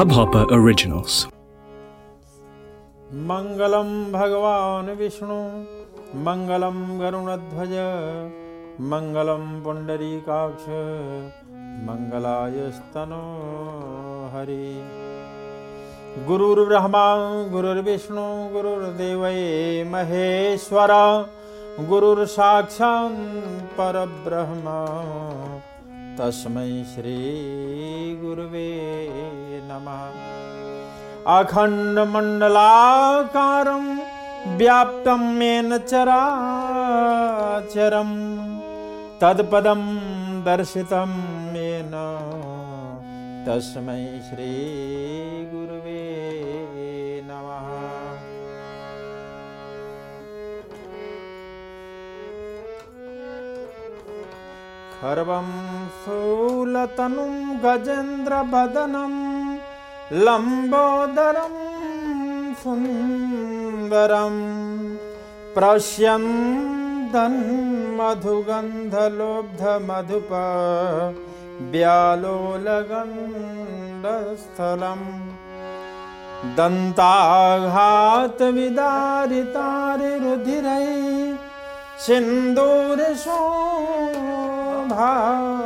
Hubhopper Originals. मङ्गलं भगवान् विष्णु मङ्गलं गरुणध्वज मङ्गलं पुण्डरीकाक्ष मङ्गलायस्तनो हरि गुरुर्ब्रह्मा गुरुर्विष्णु गुरुर्देवै महेश्वर गुरुर्साक्षात् परब्रह्म तस्मै श्रीगुरुवे नमः अखण्डमण्डलाकारं व्याप्तं येन चराचरं तत्पदं दर्शितं येन। तस्मै श्रीगुरुवे नमः। खर्वं शूलतनुं गजेन्द्रवदनं लम्बोदरं सुन्दरं प्रश्यन्दन्मधुगन्धलोब्धमधुप व्यालोलगण्डस्थलम् दन्ताघातविदारितारिरुधिरै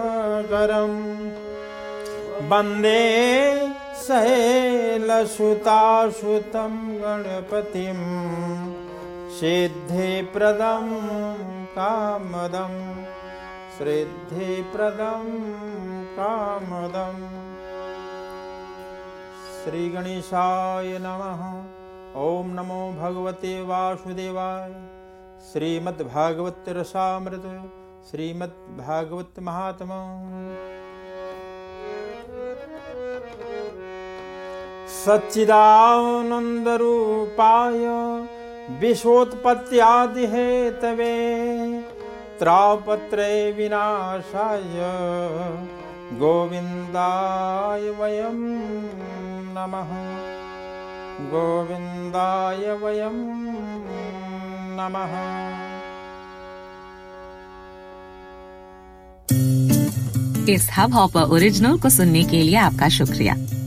सिन्दूरशोभाकरम् वंदे सहेलसुतासुतं गणपतिं सिद्धिप्रदं कामदं सिद्धिप्रदं कामदम् श्रीगणेशाय नमः। ॐ नमो भगवते वासुदेवाय। श्रीमद्भागवत रसामृत श्रीमद्भागवत महात्मा सच्चिदानन्दरूपाय विश्वोत्पत्त्यादिहेतवे त्रापत्रे विनाशाय गोविन्दाय वयं नमः। गोविन्दाय वयं नमः। इस हब हॉपर ओरिजिनल को सुनने के लिए आपका शुक्रिया।